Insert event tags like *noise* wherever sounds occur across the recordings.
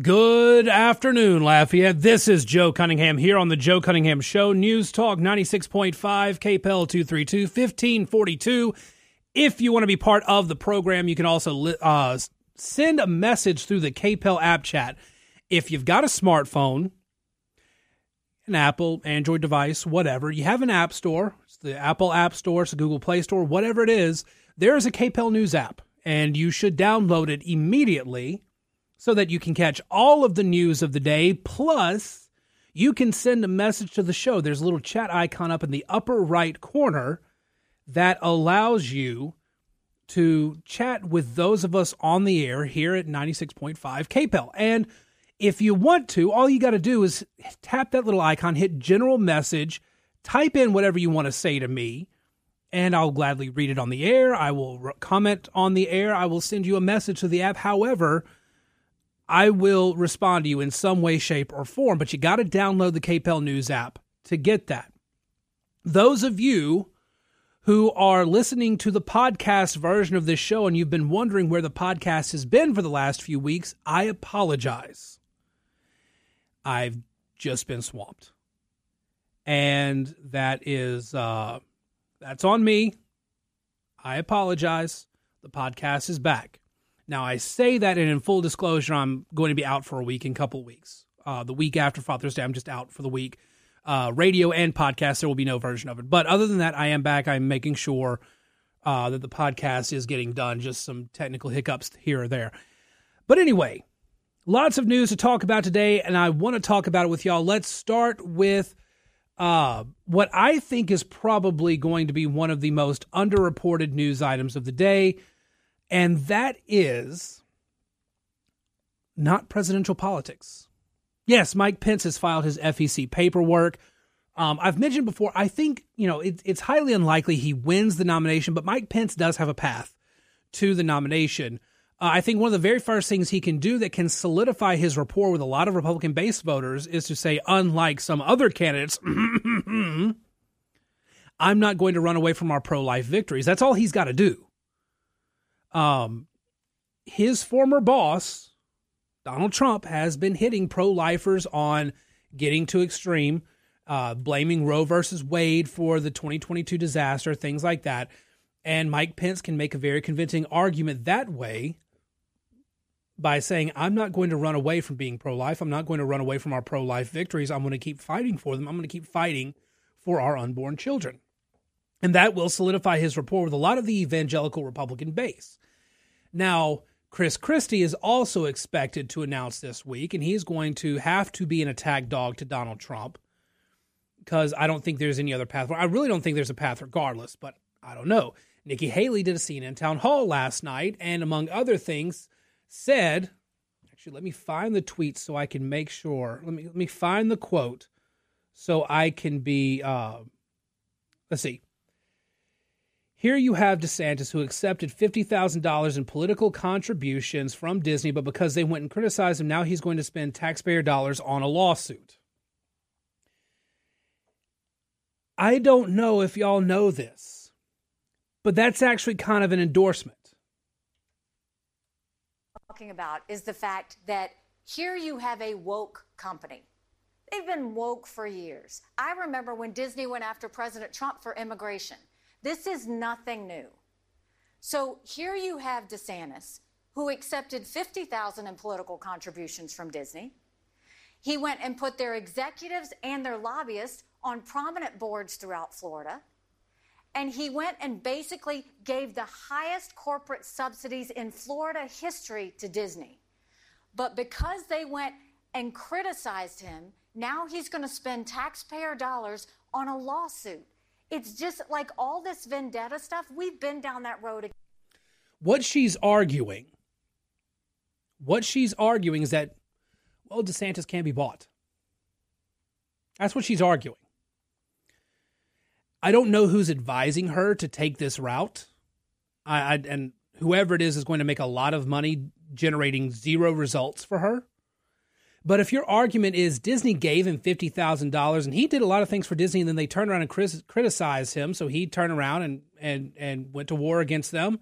Good afternoon, Lafayette. This is Joe Cunningham here on the Joe Cunningham Show. News Talk 96.5, KPEL 232, 1542. If you want to be part of the program, you can also uh, send a message through the KPEL app chat. If you've got a smartphone, an Apple, Android device, whatever, you have an app store, it's the Apple App Store, it's the Google Play Store, whatever it is, there is a KPEL News app, and you should download it immediately so that you can catch all of the news of the day. Plus, you can send a message to the show. There's a little chat icon up in the upper right corner that allows you to chat with those of us on the air here at 96.5 KPEL. And if you want to, all you got to do is tap that little icon, hit general message, type in whatever you want to say to me, and I'll gladly read it on the air. I will comment on the air. I will send you a message to the app. However, I will respond to you in some way, shape, or form. But you got to download the KPEL News app to get that. Those of you who are listening to the podcast version of this show and you've been wondering where the podcast has been for the last few weeks, I apologize. I've just been swamped. And that is uh that's on me. I apologize. The podcast is back. Now, I say that, and in full disclosure, I'm going to be out for a week in a couple weeks. Uh, the week after Father's Day, I'm just out for the week. Uh, radio and podcast, there will be no version of it. But other than that, I am back. I'm making sure uh, that the podcast is getting done. Just some technical hiccups here or there. But anyway, lots of news to talk about today, and I want to talk about it with y'all. Let's start with uh, what I think is probably going to be one of the most underreported news items of the day and that is not presidential politics. Yes, Mike Pence has filed his FEC paperwork. Um, I've mentioned before, I think, you know, it, it's highly unlikely he wins the nomination, but Mike Pence does have a path to the nomination. Uh, I think one of the very first things he can do that can solidify his rapport with a lot of Republican base voters is to say, unlike some other candidates, *clears throat* I'm not going to run away from our pro life victories. That's all he's got to do. Um, his former boss, Donald Trump, has been hitting pro lifers on getting too extreme, uh, blaming Roe versus Wade for the 2022 disaster, things like that. And Mike Pence can make a very convincing argument that way by saying, I'm not going to run away from being pro life. I'm not going to run away from our pro life victories. I'm going to keep fighting for them. I'm going to keep fighting for our unborn children. And that will solidify his rapport with a lot of the evangelical Republican base. Now, Chris Christie is also expected to announce this week, and he's going to have to be an attack dog to Donald Trump because I don't think there's any other path. I really don't think there's a path regardless, but I don't know. Nikki Haley did a CNN town hall last night, and among other things, said, actually, let me find the tweet so I can make sure. Let me let me find the quote so I can be. Uh, let's see. Here you have DeSantis, who accepted $50,000 in political contributions from Disney, but because they went and criticized him, now he's going to spend taxpayer dollars on a lawsuit. I don't know if y'all know this, but that's actually kind of an endorsement. Talking about is the fact that here you have a woke company. They've been woke for years. I remember when Disney went after President Trump for immigration. This is nothing new. So here you have DeSantis, who accepted 50,000 in political contributions from Disney. He went and put their executives and their lobbyists on prominent boards throughout Florida. And he went and basically gave the highest corporate subsidies in Florida history to Disney. But because they went and criticized him, now he's going to spend taxpayer dollars on a lawsuit. It's just like all this vendetta stuff. We've been down that road. What she's arguing, what she's arguing is that, well, DeSantis can't be bought. That's what she's arguing. I don't know who's advising her to take this route. I, I and whoever it is is going to make a lot of money generating zero results for her. But if your argument is Disney gave him $50,000 and he did a lot of things for Disney and then they turned around and criticized him, so he turned around and, and, and went to war against them,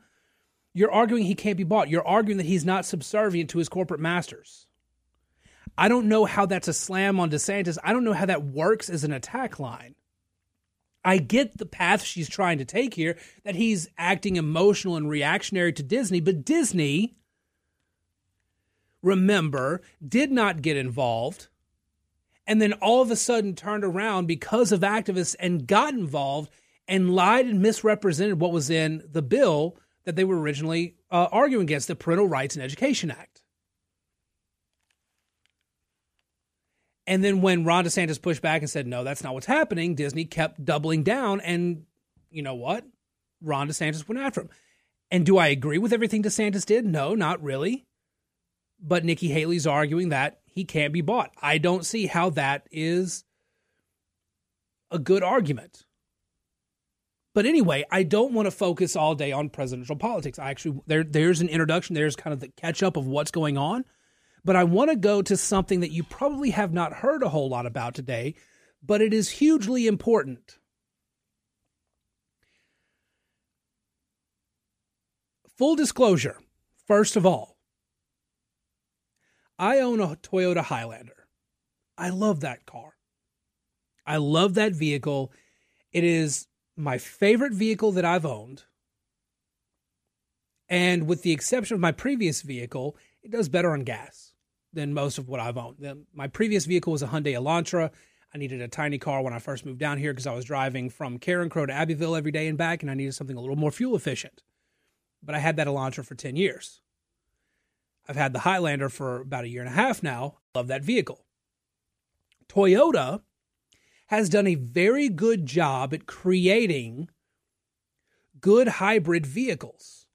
you're arguing he can't be bought. You're arguing that he's not subservient to his corporate masters. I don't know how that's a slam on DeSantis. I don't know how that works as an attack line. I get the path she's trying to take here, that he's acting emotional and reactionary to Disney, but Disney, remember, did not get involved and then all of a sudden turned around because of activists and got involved and lied and misrepresented what was in the bill that they were originally uh, arguing against the Parental Rights and Education Act. And then when Ron DeSantis pushed back and said, no, that's not what's happening, Disney kept doubling down. And you know what? Ron DeSantis went after him. And do I agree with everything DeSantis did? No, not really. But Nikki Haley's arguing that he can't be bought. I don't see how that is a good argument. But anyway, I don't want to focus all day on presidential politics. I actually there there's an introduction, there's kind of the catch up of what's going on. But I want to go to something that you probably have not heard a whole lot about today, but it is hugely important. Full disclosure, first of all, I own a Toyota Highlander. I love that car. I love that vehicle. It is my favorite vehicle that I've owned. And with the exception of my previous vehicle, it does better on gas than most of what I've owned. My previous vehicle was a Hyundai Elantra. I needed a tiny car when I first moved down here because I was driving from Carencro to Abbeville every day and back, and I needed something a little more fuel efficient. But I had that Elantra for 10 years. I've had the Highlander for about a year and a half now. Love that vehicle. Toyota has done a very good job at creating good hybrid vehicles.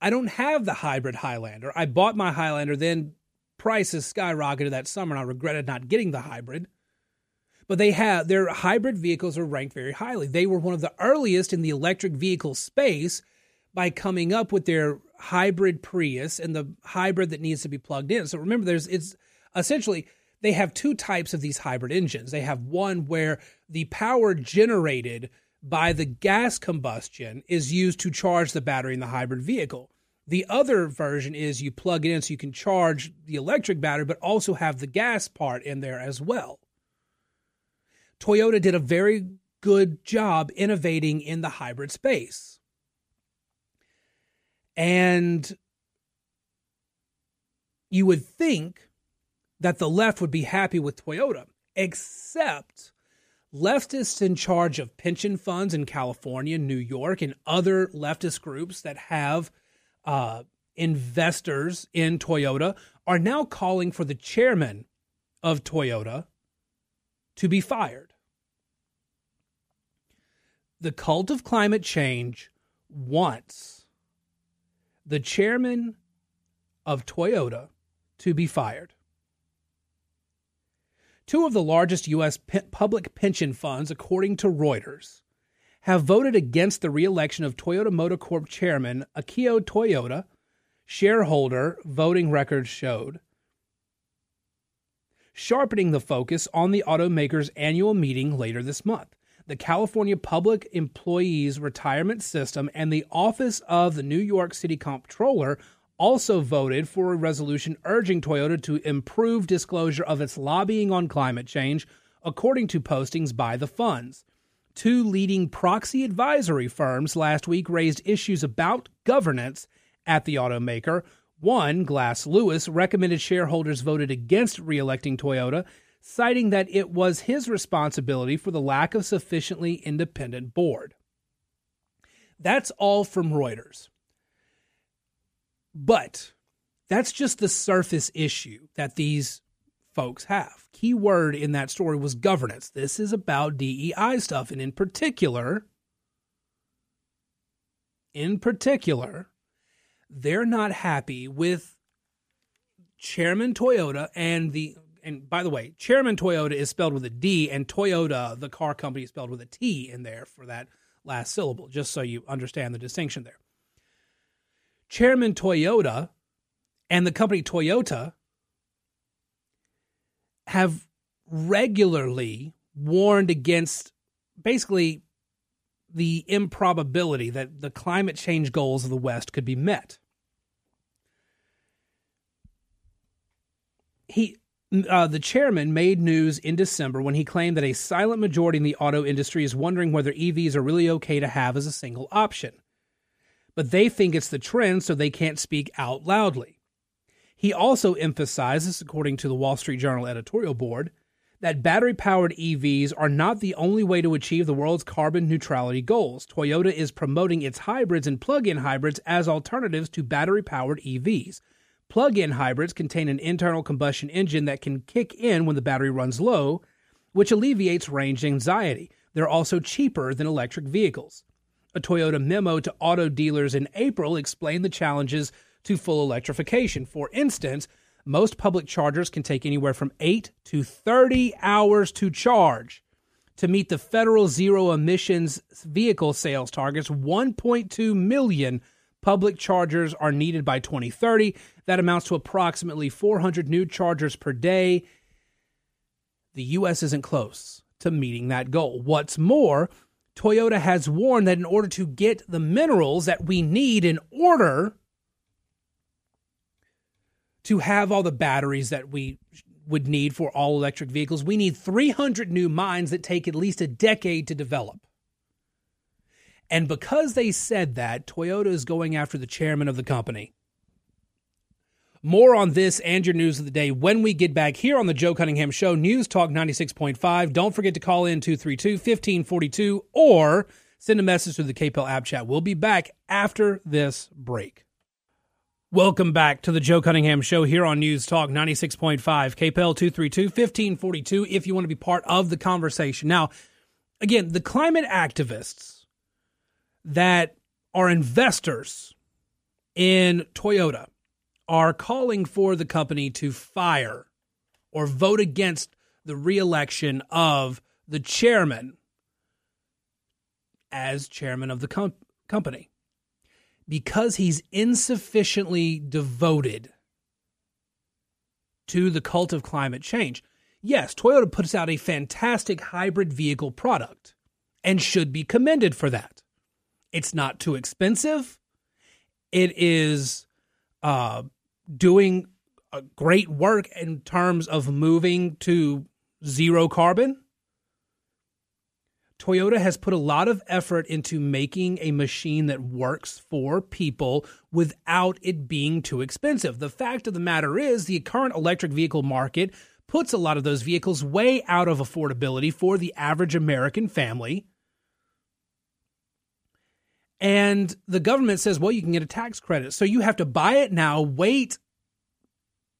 I don't have the hybrid Highlander. I bought my Highlander, then prices skyrocketed that summer, and I regretted not getting the hybrid. But they have their hybrid vehicles are ranked very highly. They were one of the earliest in the electric vehicle space by coming up with their hybrid Prius and the hybrid that needs to be plugged in. So remember, there's it's essentially they have two types of these hybrid engines. They have one where the power generated by the gas combustion is used to charge the battery in the hybrid vehicle. The other version is you plug it in so you can charge the electric battery, but also have the gas part in there as well. Toyota did a very good job innovating in the hybrid space. And you would think that the left would be happy with Toyota, except leftists in charge of pension funds in California, New York, and other leftist groups that have uh, investors in Toyota are now calling for the chairman of Toyota to be fired. The cult of climate change wants the chairman of Toyota to be fired. Two of the largest U.S. public pension funds, according to Reuters, have voted against the reelection of Toyota Motor Corp chairman Akio Toyoda, shareholder voting records showed. Sharpening the focus on the automaker's annual meeting later this month, the California Public Employees Retirement System and the Office of the New York City Comptroller also voted for a resolution urging Toyota to improve disclosure of its lobbying on climate change, according to postings by the funds. Two leading proxy advisory firms last week raised issues about governance at the automaker. One, Glass Lewis, recommended shareholders voted against re-electing Toyoda, citing that it was his responsibility for the lack of sufficiently independent board. That's all from Reuters. But that's just the surface issue that these folks have. Key word in that story was governance. This is about DEI stuff. And in particular, in particular, they're not happy with Chairman Toyoda and the and by the way, Chairman Toyoda is spelled with a D and Toyota, the car company, is spelled with a T in there for that last syllable, just so you understand the distinction there. Chairman Toyoda and the company Toyota have regularly warned against basically the improbability that the climate change goals of the West could be met. he uh, the chairman made news in December when he claimed that a silent majority in the auto industry is wondering whether EVs are really okay to have as a single option. But they think it's the trend, so they can't speak out loudly. He also emphasizes, according to the Wall Street Journal editorial board, that battery powered EVs are not the only way to achieve the world's carbon neutrality goals. Toyota is promoting its hybrids and plug in hybrids as alternatives to battery powered EVs. Plug in hybrids contain an internal combustion engine that can kick in when the battery runs low, which alleviates range anxiety. They're also cheaper than electric vehicles. A Toyota memo to auto dealers in April explained the challenges to full electrification. For instance, most public chargers can take anywhere from 8 to 30 hours to charge. To meet the federal zero emissions vehicle sales targets, 1.2 million public chargers are needed by 2030. That amounts to approximately 400 new chargers per day. The U.S. isn't close to meeting that goal. What's more, Toyota has warned that in order to get the minerals that we need in order to have all the batteries that we would need for all electric vehicles, we need 300 new mines that take at least a decade to develop. And because they said that, Toyota is going after the chairman of the company. More on this and your news of the day when we get back here on the Joe Cunningham Show, News Talk 96.5. Don't forget to call in 232 1542 or send a message through the KPEL app chat. We'll be back after this break. Welcome back to the Joe Cunningham Show here on News Talk 96.5, KPEL 232 1542, if you want to be part of the conversation. Now, again, the climate activists that are investors in Toyota are calling for the company to fire or vote against the reelection of the chairman as chairman of the com- company because he's insufficiently devoted to the cult of climate change. Yes, Toyota puts out a fantastic hybrid vehicle product and should be commended for that. It's not too expensive. It is uh, doing great work in terms of moving to zero carbon. Toyota has put a lot of effort into making a machine that works for people without it being too expensive. The fact of the matter is, the current electric vehicle market puts a lot of those vehicles way out of affordability for the average American family. And the government says, well, you can get a tax credit. So you have to buy it now, wait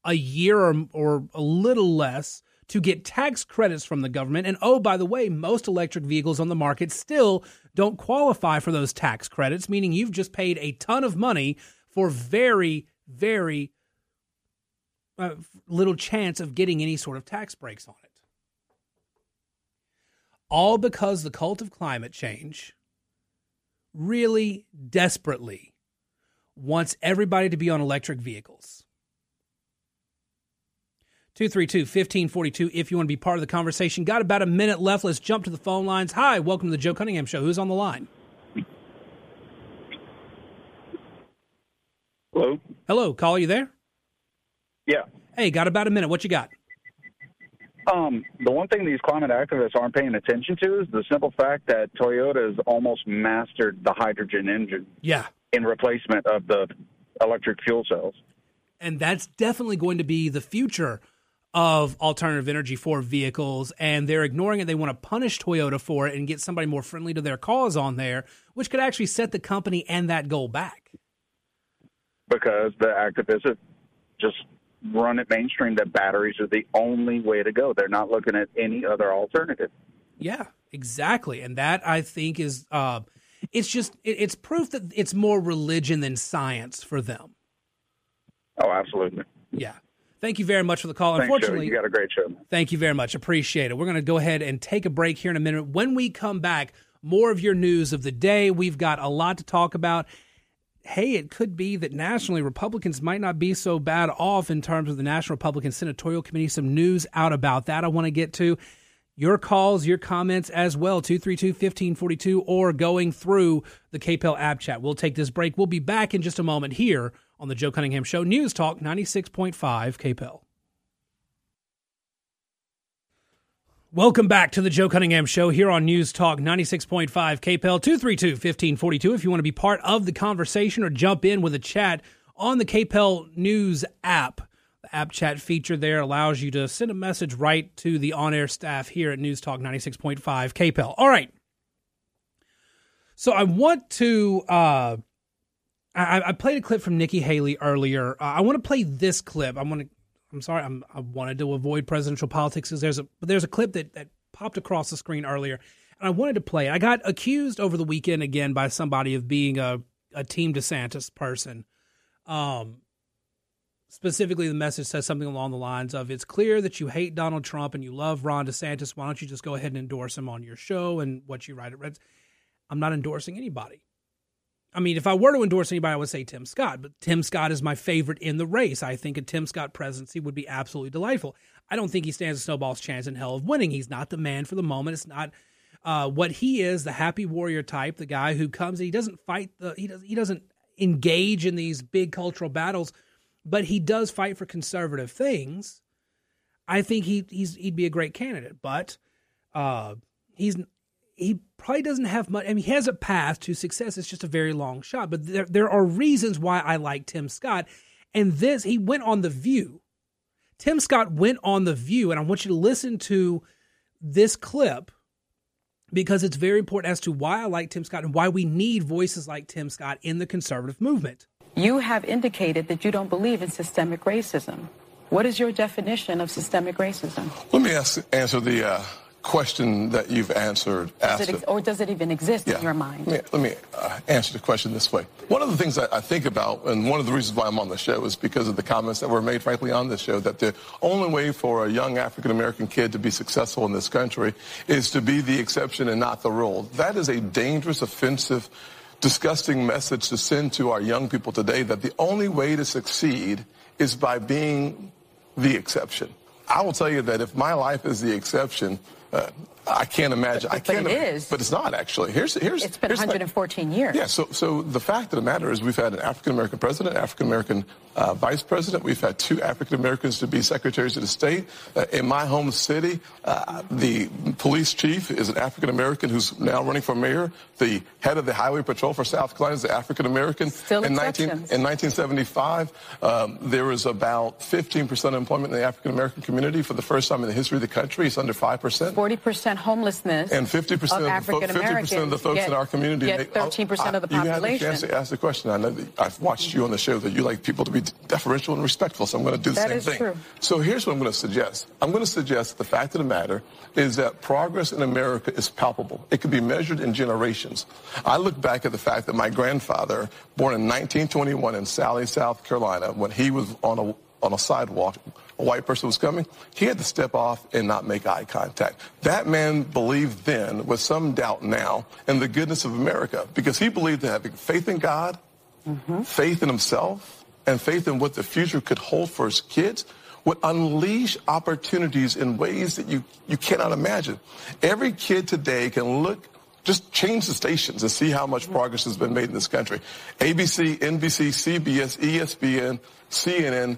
a year or, or a little less to get tax credits from the government. And oh, by the way, most electric vehicles on the market still don't qualify for those tax credits, meaning you've just paid a ton of money for very, very uh, little chance of getting any sort of tax breaks on it. All because the cult of climate change really desperately wants everybody to be on electric vehicles. 232 1542 if you want to be part of the conversation. Got about a minute left. Let's jump to the phone lines. Hi, welcome to the Joe Cunningham Show. Who's on the line? Hello? Hello, caller, you there? Yeah. Hey, got about a minute. What you got? Um, the one thing these climate activists aren't paying attention to is the simple fact that Toyota has almost mastered the hydrogen engine. Yeah. In replacement of the electric fuel cells. And that's definitely going to be the future of alternative energy for vehicles. And they're ignoring it. They want to punish Toyota for it and get somebody more friendly to their cause on there, which could actually set the company and that goal back. Because the activists have just run it mainstream that batteries are the only way to go. They're not looking at any other alternative. Yeah, exactly. And that I think is uh, it's just it, it's proof that it's more religion than science for them. Oh, absolutely. Yeah. Thank you very much for the call. Thanks, Unfortunately, Joe. you got a great show. Thank you very much. Appreciate it. We're going to go ahead and take a break here in a minute. When we come back, more of your news of the day. We've got a lot to talk about hey, it could be that nationally Republicans might not be so bad off in terms of the National Republican Senatorial Committee. Some news out about that I want to get to. Your calls, your comments as well, 232 1542, or going through the KPEL app chat. We'll take this break. We'll be back in just a moment here on the Joe Cunningham Show, News Talk 96.5 KPEL. Welcome back to the Joe Cunningham Show here on News Talk 96.5 KPEL 232 1542. If you want to be part of the conversation or jump in with a chat on the KPEL News app, the app chat feature there allows you to send a message right to the on air staff here at News Talk 96.5 KPEL. All right. So I want to. Uh, I, I played a clip from Nikki Haley earlier. Uh, I want to play this clip. I want to I'm sorry, I'm, I wanted to avoid presidential politics because there's a but there's a clip that, that popped across the screen earlier, and I wanted to play. I got accused over the weekend again by somebody of being a a Team DeSantis person. Um, specifically, the message says something along the lines of, "It's clear that you hate Donald Trump and you love Ron DeSantis. Why don't you just go ahead and endorse him on your show and what you write at Reds?" I'm not endorsing anybody. I mean, if I were to endorse anybody, I would say Tim Scott, but Tim Scott is my favorite in the race. I think a Tim Scott presidency would be absolutely delightful. I don't think he stands a snowball's chance in hell of winning. He's not the man for the moment. It's not uh, what he is, the happy warrior type, the guy who comes, and he doesn't fight, the, he, does, he doesn't engage in these big cultural battles, but he does fight for conservative things. I think he, he's, he'd be a great candidate, but uh, he's he probably doesn't have much. I mean, he has a path to success. It's just a very long shot. But there, there are reasons why I like Tim Scott. And this, he went on The View. Tim Scott went on The View. And I want you to listen to this clip because it's very important as to why I like Tim Scott and why we need voices like Tim Scott in the conservative movement. You have indicated that you don't believe in systemic racism. What is your definition of systemic racism? Let me ask, answer the uh, question that you've answered. Does it, or does it even exist yeah. in your mind? Let me, let me uh, answer the question this way. One of the things that I think about, and one of the reasons why I'm on the show, is because of the comments that were made, frankly, on this show, that the only way for a young African American kid to be successful in this country is to be the exception and not the rule. That is a dangerous, offensive, disgusting message to send to our young people today that the only way to succeed is by being the exception. I will tell you that if my life is the exception, uh, I can't imagine. But, I can't. But it is. But it's not actually. Here's here's. It's been here's 114 my, years. Yeah. So so the fact of the matter is, we've had an African American president, African American uh, vice president. We've had two African Americans to be secretaries of the state. Uh, in my home city, uh, the police chief is an African American who's now running for mayor. The head of the highway patrol for South Carolina is an African American. Still in, 19, in 1975, um, there was about 15% employment in the African American community for the first time in the history of the country. It's under 5%. 40% homelessness and 50 percent of, African Americans of the folks get, in our community get 13 percent of the population. You had a chance to ask the question. I know I've watched you on the show that you like people to be deferential and respectful, so I'm going to do the that same is thing. True. So here's what I'm going to suggest. I'm going to suggest the fact of the matter is that progress in America is palpable. It can be measured in generations. I look back at the fact that my grandfather, born in 1921 in Salley, South Carolina, when he was on a on a sidewalk a white person was coming, he had to step off and not make eye contact. That man believed then, with some doubt now, in the goodness of America because he believed that having faith in God, mm-hmm. faith in himself, and faith in what the future could hold for his kids would unleash opportunities in ways that you, you cannot imagine. Every kid today can look just change the stations and see how much progress has been made in this country. ABC, NBC, CBS, ESPN, CNN,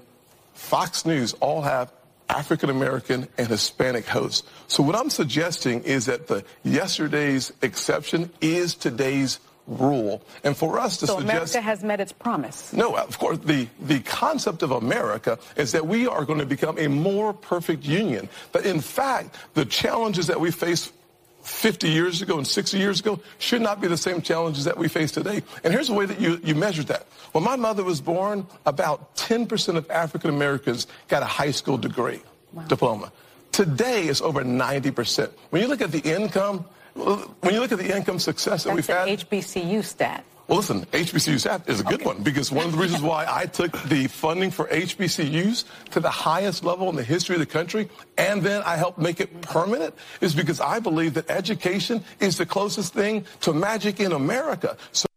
Fox News all have African American and Hispanic hosts. So what I'm suggesting is that the yesterday's exception is today's rule. And for us to so suggest America has met its promise. No, of course the the concept of America is that we are going to become a more perfect union. But in fact, the challenges that we face 50 years ago and 60 years ago should not be the same challenges that we face today. And here's the way that you, you measure that. When my mother was born, about 10% of African Americans got a high school degree, wow. diploma. Today it's over 90%. When you look at the income, when you look at the income success that That's we've had. HBCU stat. Well, listen, HBCUs is a good okay. one because one of the reasons why I took the funding for HBCUs to the highest level in the history of the country and then I helped make it permanent is because I believe that education is the closest thing to magic in America. So,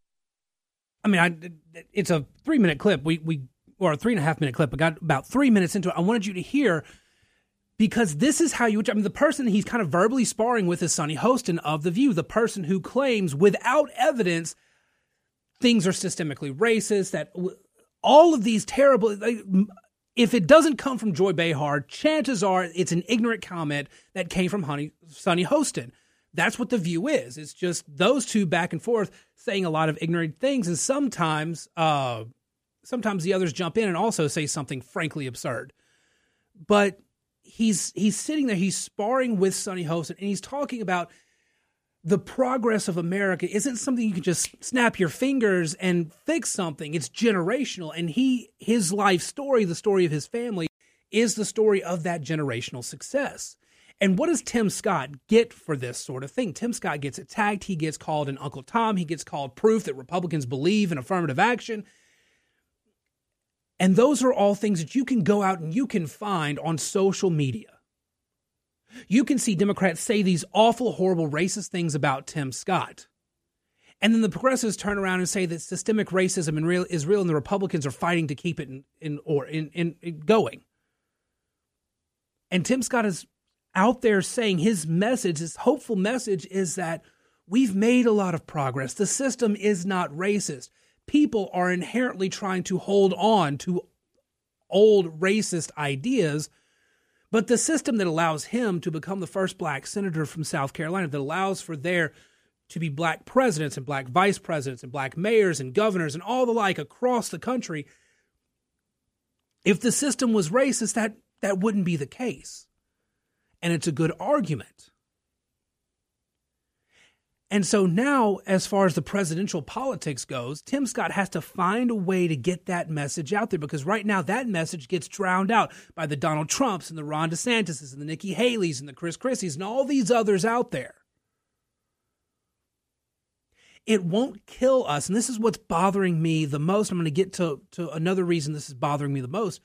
I mean, I, it's a three minute clip. We, we, or a three and a half minute clip. I got about three minutes into it. I wanted you to hear because this is how you, I mean, the person he's kind of verbally sparring with is Sunny Hostin of The View, the person who claims without evidence – things are systemically racist, that all of these terrible, like, if it doesn't come from Joy Behar, chances are it's an ignorant comment that came from Honey, Sunny Hostin. That's what the view is. It's just those two back and forth saying a lot of ignorant things, and sometimes, uh, sometimes the others jump in and also say something frankly absurd. But he's he's sitting there, he's sparring with Sunny Hostin, and he's talking about the progress of America isn't something you can just snap your fingers and fix something. It's generational. And he, his life story, the story of his family, is the story of that generational success. And what does Tim Scott get for this sort of thing? Tim Scott gets attacked. He gets called an Uncle Tom. He gets called proof that Republicans believe in affirmative action. And those are all things that you can go out and you can find on social media. You can see Democrats say these awful, horrible, racist things about Tim Scott. And then the progressives turn around and say that systemic racism in real, is real and the Republicans are fighting to keep it in, in or in, in going. And Tim Scott is out there saying his message, his hopeful message is that we've made a lot of progress. The system is not racist. People are inherently trying to hold on to old racist ideas but the system that allows him to become the first black senator from South Carolina, that allows for there to be black presidents and black vice presidents and black mayors and governors and all the like across the country, if the system was racist, that, that wouldn't be the case. And it's a good argument. And so now, as far as the presidential politics goes, Tim Scott has to find a way to get that message out there because right now that message gets drowned out by the Donald Trumps and the Ron DeSantis and the Nikki Haley's and the Chris Christie's and all these others out there. It won't kill us. And this is what's bothering me the most. I'm going to get to, to another reason this is bothering me the most.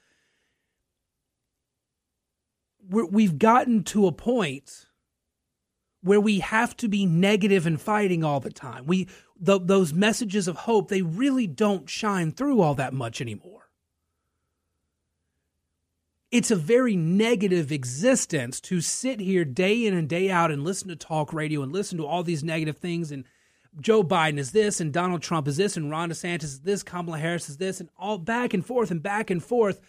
We're, we've gotten to a point where we have to be negative and fighting all the time. We the, those messages of hope they really don't shine through all that much anymore. It's a very negative existence to sit here day in and day out and listen to talk radio and listen to all these negative things and Joe Biden is this and Donald Trump is this and Ron DeSantis is this, Kamala Harris is this and all back and forth and back and forth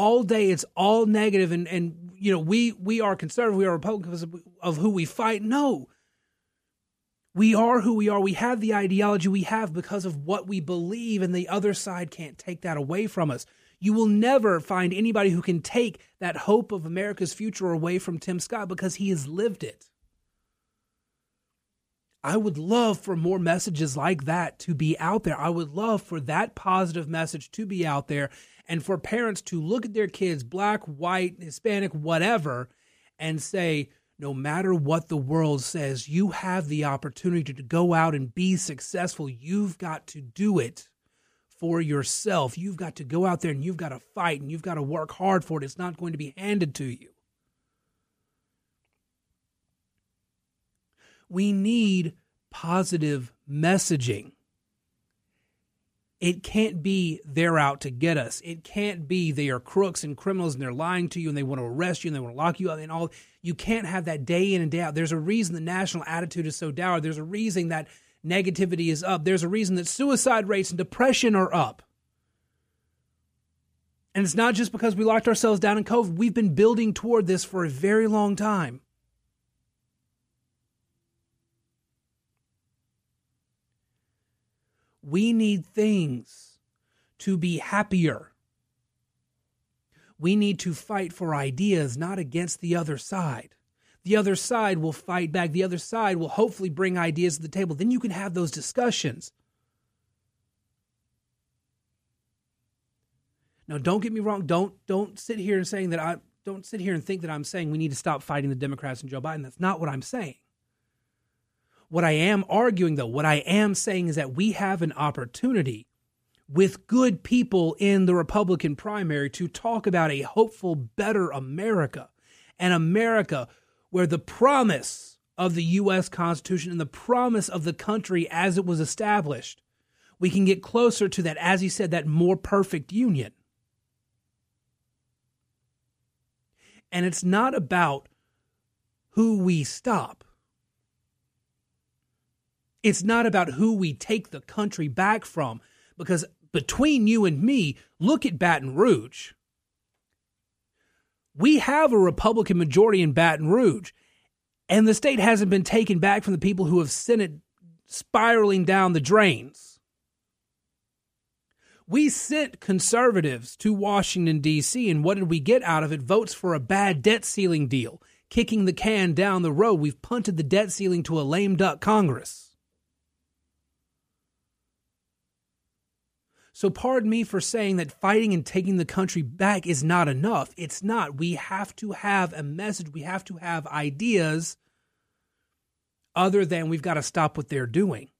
all day it's all negative and and you know we we are conservative we are republicans of, of who we fight. No. We are who we are. We have the ideology we have because of what we believe and the other side can't take that away from us. You will never find anybody who can take that hope of america's future away from tim scott because he has lived it. I would love for more messages like that to be out there. I would love for that positive message to be out there and for parents to look at their kids, black, white, Hispanic, whatever, and say, no matter what the world says, you have the opportunity to go out and be successful. You've got to do it for yourself. You've got to go out there and you've got to fight and you've got to work hard for it. It's not going to be handed to you. We need positive messaging. It can't be they're out to get us. It can't be they are crooks and criminals and they're lying to you and they want to arrest you and they want to lock you up and all. You can't have that day in and day out. There's a reason the national attitude is so dour. There's a reason that negativity is up. There's a reason that suicide rates and depression are up. And it's not just because we locked ourselves down in COVID. We've been building toward this for a very long time. We need things to be happier. We need to fight for ideas, not against the other side. The other side will fight back. The other side will hopefully bring ideas to the table. Then you can have those discussions. Now, don't get me wrong. Don't don't sit here and saying that I don't sit here and think that I'm saying we need to stop fighting the Democrats and Joe Biden. That's not what I'm saying. What I am arguing, though, what I am saying is that we have an opportunity with good people in the Republican primary to talk about a hopeful, better America, an America where the promise of the U.S. Constitution and the promise of the country as it was established, we can get closer to that, as he said, that more perfect union. And it's not about who we stop. It's not about who we take the country back from, because between you and me, look at Baton Rouge. We have a Republican majority in Baton Rouge, and the state hasn't been taken back from the people who have sent it spiraling down the drains. We sent conservatives to Washington, D.C., and what did we get out of it? Votes for a bad debt ceiling deal, kicking the can down the road. We've punted the debt ceiling to a lame duck Congress. So, pardon me for saying that fighting and taking the country back is not enough. It's not. We have to have a message, we have to have ideas other than we've got to stop what they're doing.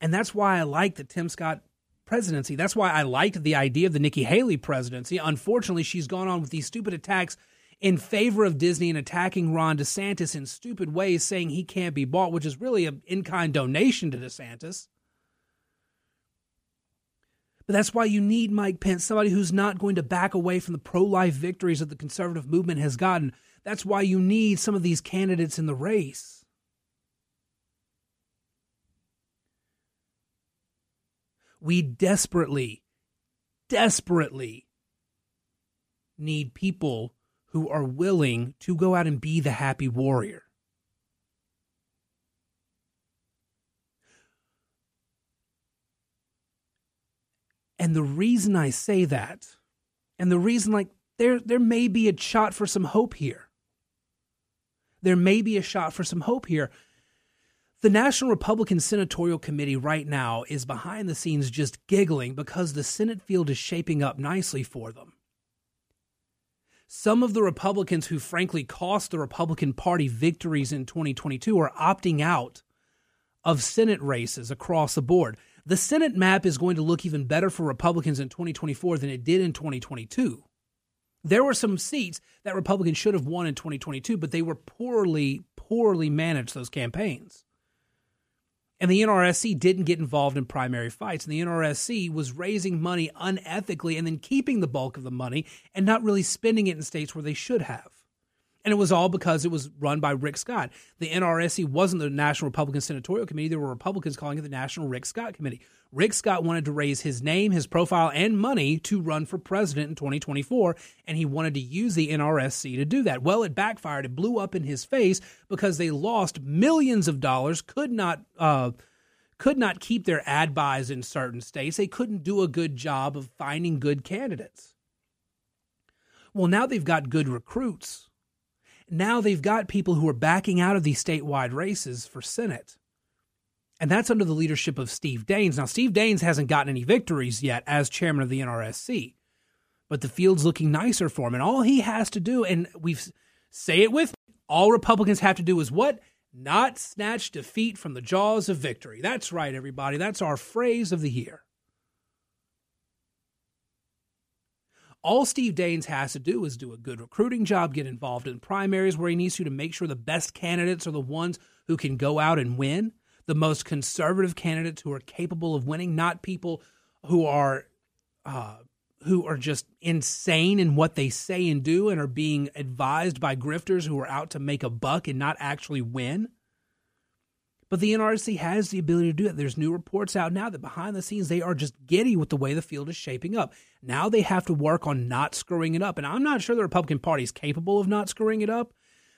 And that's why I like the Tim Scott presidency. That's why I liked the idea of the Nikki Haley presidency. Unfortunately, she's gone on with these stupid attacks in favor of Disney and attacking Ron DeSantis in stupid ways, saying he can't be bought, which is really an in kind donation to DeSantis. But that's why you need Mike Pence, somebody who's not going to back away from the pro life victories that the conservative movement has gotten. That's why you need some of these candidates in the race. We desperately, desperately need people who are willing to go out and be the happy warrior. And the reason I say that, and the reason like there there may be a shot for some hope here. There may be a shot for some hope here the National Republican Senatorial Committee right now is behind the scenes just giggling because the Senate field is shaping up nicely for them. Some of the Republicans who frankly cost the Republican Party victories in 2022 are opting out of Senate races across the board. The Senate map is going to look even better for Republicans in 2024 than it did in 2022. There were some seats that Republicans should have won in 2022, but they were poorly, poorly managed, those campaigns. And the NRSC didn't get involved in primary fights. And the NRSC was raising money unethically and then keeping the bulk of the money and not really spending it in states where they should have. And it was all because it was run by Rick Scott. The NRSC wasn't the National Republican Senatorial Committee. There were Republicans calling it the National Rick Scott Committee. Rick Scott wanted to raise his name, his profile, and money to run for president in 2024, and he wanted to use the NRSC to do that. Well, it backfired. It blew up in his face because they lost millions of dollars, could not. Uh, could not keep their ad buys in certain states. They couldn't do a good job of finding good candidates. Well, now they've got good recruits. Now they've got people who are backing out of these statewide races for Senate. And that's under the leadership of Steve Daines. Now, Steve Daines hasn't gotten any victories yet as chairman of the NRSC, but the field's looking nicer for him. And all he has to do, and we've say it with all Republicans have to do is what? Not snatch defeat from the jaws of victory. That's right, everybody. That's our phrase of the year. All Steve Daines has to do is do a good recruiting job, get involved in primaries where he needs to to make sure the best candidates are the ones who can go out and win the most conservative candidates who are capable of winning, not people who are uh, who are just insane in what they say and do and are being advised by grifters who are out to make a buck and not actually win. But the NRC has the ability to do that. There's new reports out now that behind the scenes they are just giddy with the way the field is shaping up. Now they have to work on not screwing it up. And I'm not sure the Republican Party is capable of not screwing it up.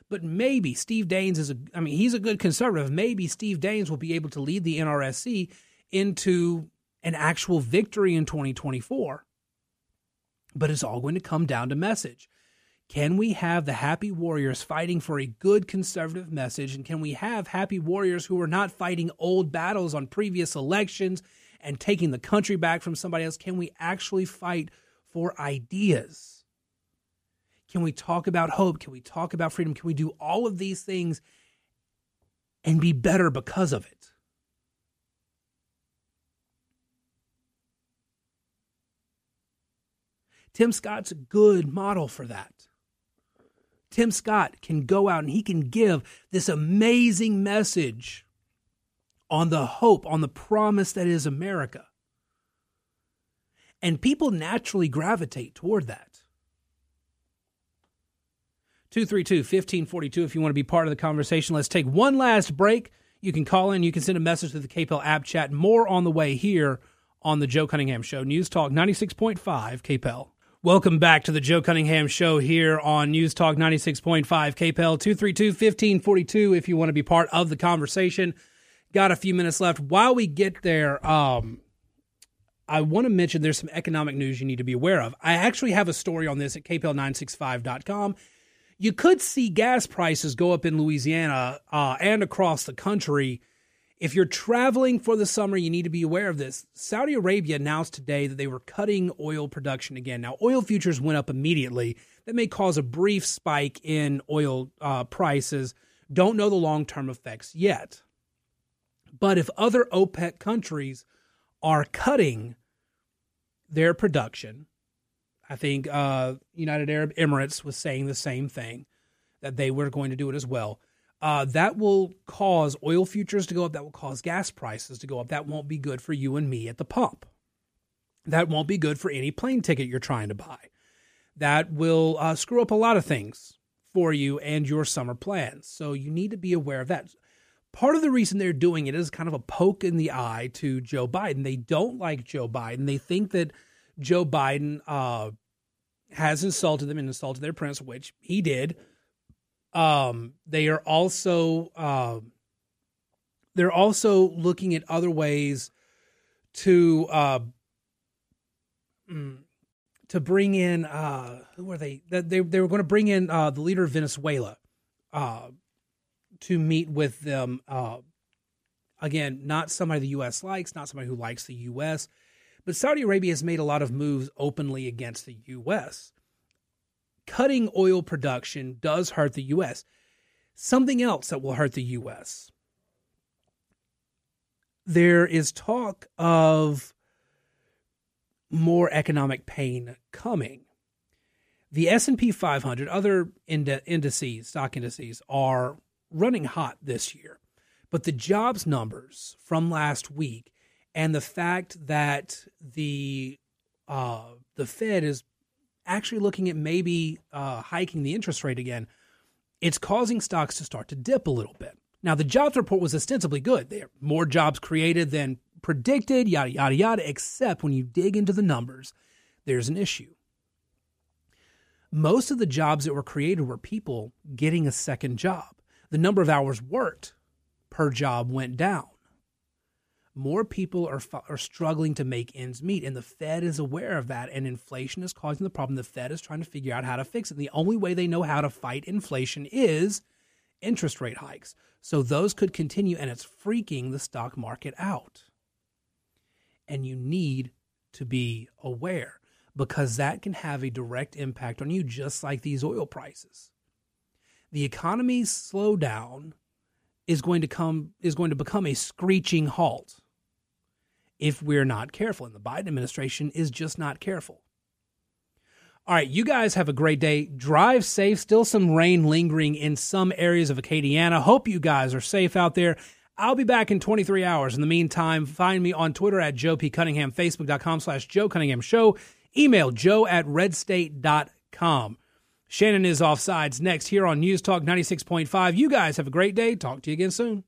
But maybe Steve Daines is a, I mean, he's a good conservative. Maybe Steve Daines will be able to lead the NRSC into an actual victory in 2024. But it's all going to come down to message. Can we have the happy warriors fighting for a good conservative message? And can we have happy warriors who are not fighting old battles on previous elections and taking the country back from somebody else? Can we actually fight for ideas? Can we talk about hope? Can we talk about freedom? Can we do all of these things and be better because of it? Tim Scott's a good model for that. Tim Scott can go out and he can give this amazing message on the hope, on the promise that is America. And people naturally gravitate toward that. 232 1542 if you want to be part of the conversation. Let's take one last break. You can call in, you can send a message to the KPEL app chat. More on the way here on the Joe Cunningham Show. News Talk 96.5 KPEL. Welcome back to the Joe Cunningham Show here on News Talk 96.5 KPEL 232 1542 if you want to be part of the conversation. Got a few minutes left. While we get there, um, I want to mention there's some economic news you need to be aware of. I actually have a story on this at kpel965.com. You could see gas prices go up in Louisiana uh, and across the country if you're traveling for the summer, you need to be aware of this. Saudi Arabia announced today that they were cutting oil production again. Now, oil futures went up immediately. That may cause a brief spike in oil uh, prices. Don't know the long term effects yet. But if other OPEC countries are cutting their production, I think uh, United Arab Emirates was saying the same thing that they were going to do it as well uh, that will cause oil futures to go up. That will cause gas prices to go up. That won't be good for you and me at the pump. That won't be good for any plane ticket you're trying to buy. That will uh, screw up a lot of things for you and your summer plans. So you need to be aware of that. Part of the reason they're doing it is kind of a poke in the eye to Joe Biden. They don't like Joe Biden. They think that Joe Biden uh, has insulted them and insulted their prince, which he did um, they are also uh, they're also looking at other ways to uh, mm, to bring in uh, who were they? They they were going to bring in uh, the leader of Venezuela uh, to meet with them. Uh, again, not somebody the U.S. likes, not somebody who likes the U.S. But Saudi Arabia has made a lot of moves openly against the U.S cutting oil production does hurt the U.S. Something else that will hurt the U.S. There is talk of more economic pain coming. The S&P 500, other indices, stock indices are running hot this year. But the jobs numbers from last week and the fact that the uh, the Fed is actually looking at maybe uh, hiking the interest rate again, it's causing stocks to start to dip a little bit. Now, the jobs report was ostensibly good. There are more jobs created than predicted, yada, yada, yada, except when you dig into the numbers, there's an issue. Most of the jobs that were created were people getting a second job. The number of hours worked per job went down more people are are struggling to make ends meet and the Fed is aware of that and inflation is causing the problem. The Fed is trying to figure out how to fix it. And the only way they know how to fight inflation is interest rate hikes. So those could continue and it's freaking the stock market out. And you need to be aware because that can have a direct impact on you just like these oil prices. The economy's slowdown is going to come is going to become a screeching halt if we're not careful. And the Biden administration is just not careful. All right, you guys have a great day. Drive safe. Still some rain lingering in some areas of Acadiana. Hope you guys are safe out there. I'll be back in 23 hours. In the meantime, find me on Twitter at Joe P. Cunningham, Facebook.com slash Joe Cunningham Show, email joe at redstate.com. Shannon is offsides next here on News Talk 96.5. You guys have a great day. Talk to you again soon.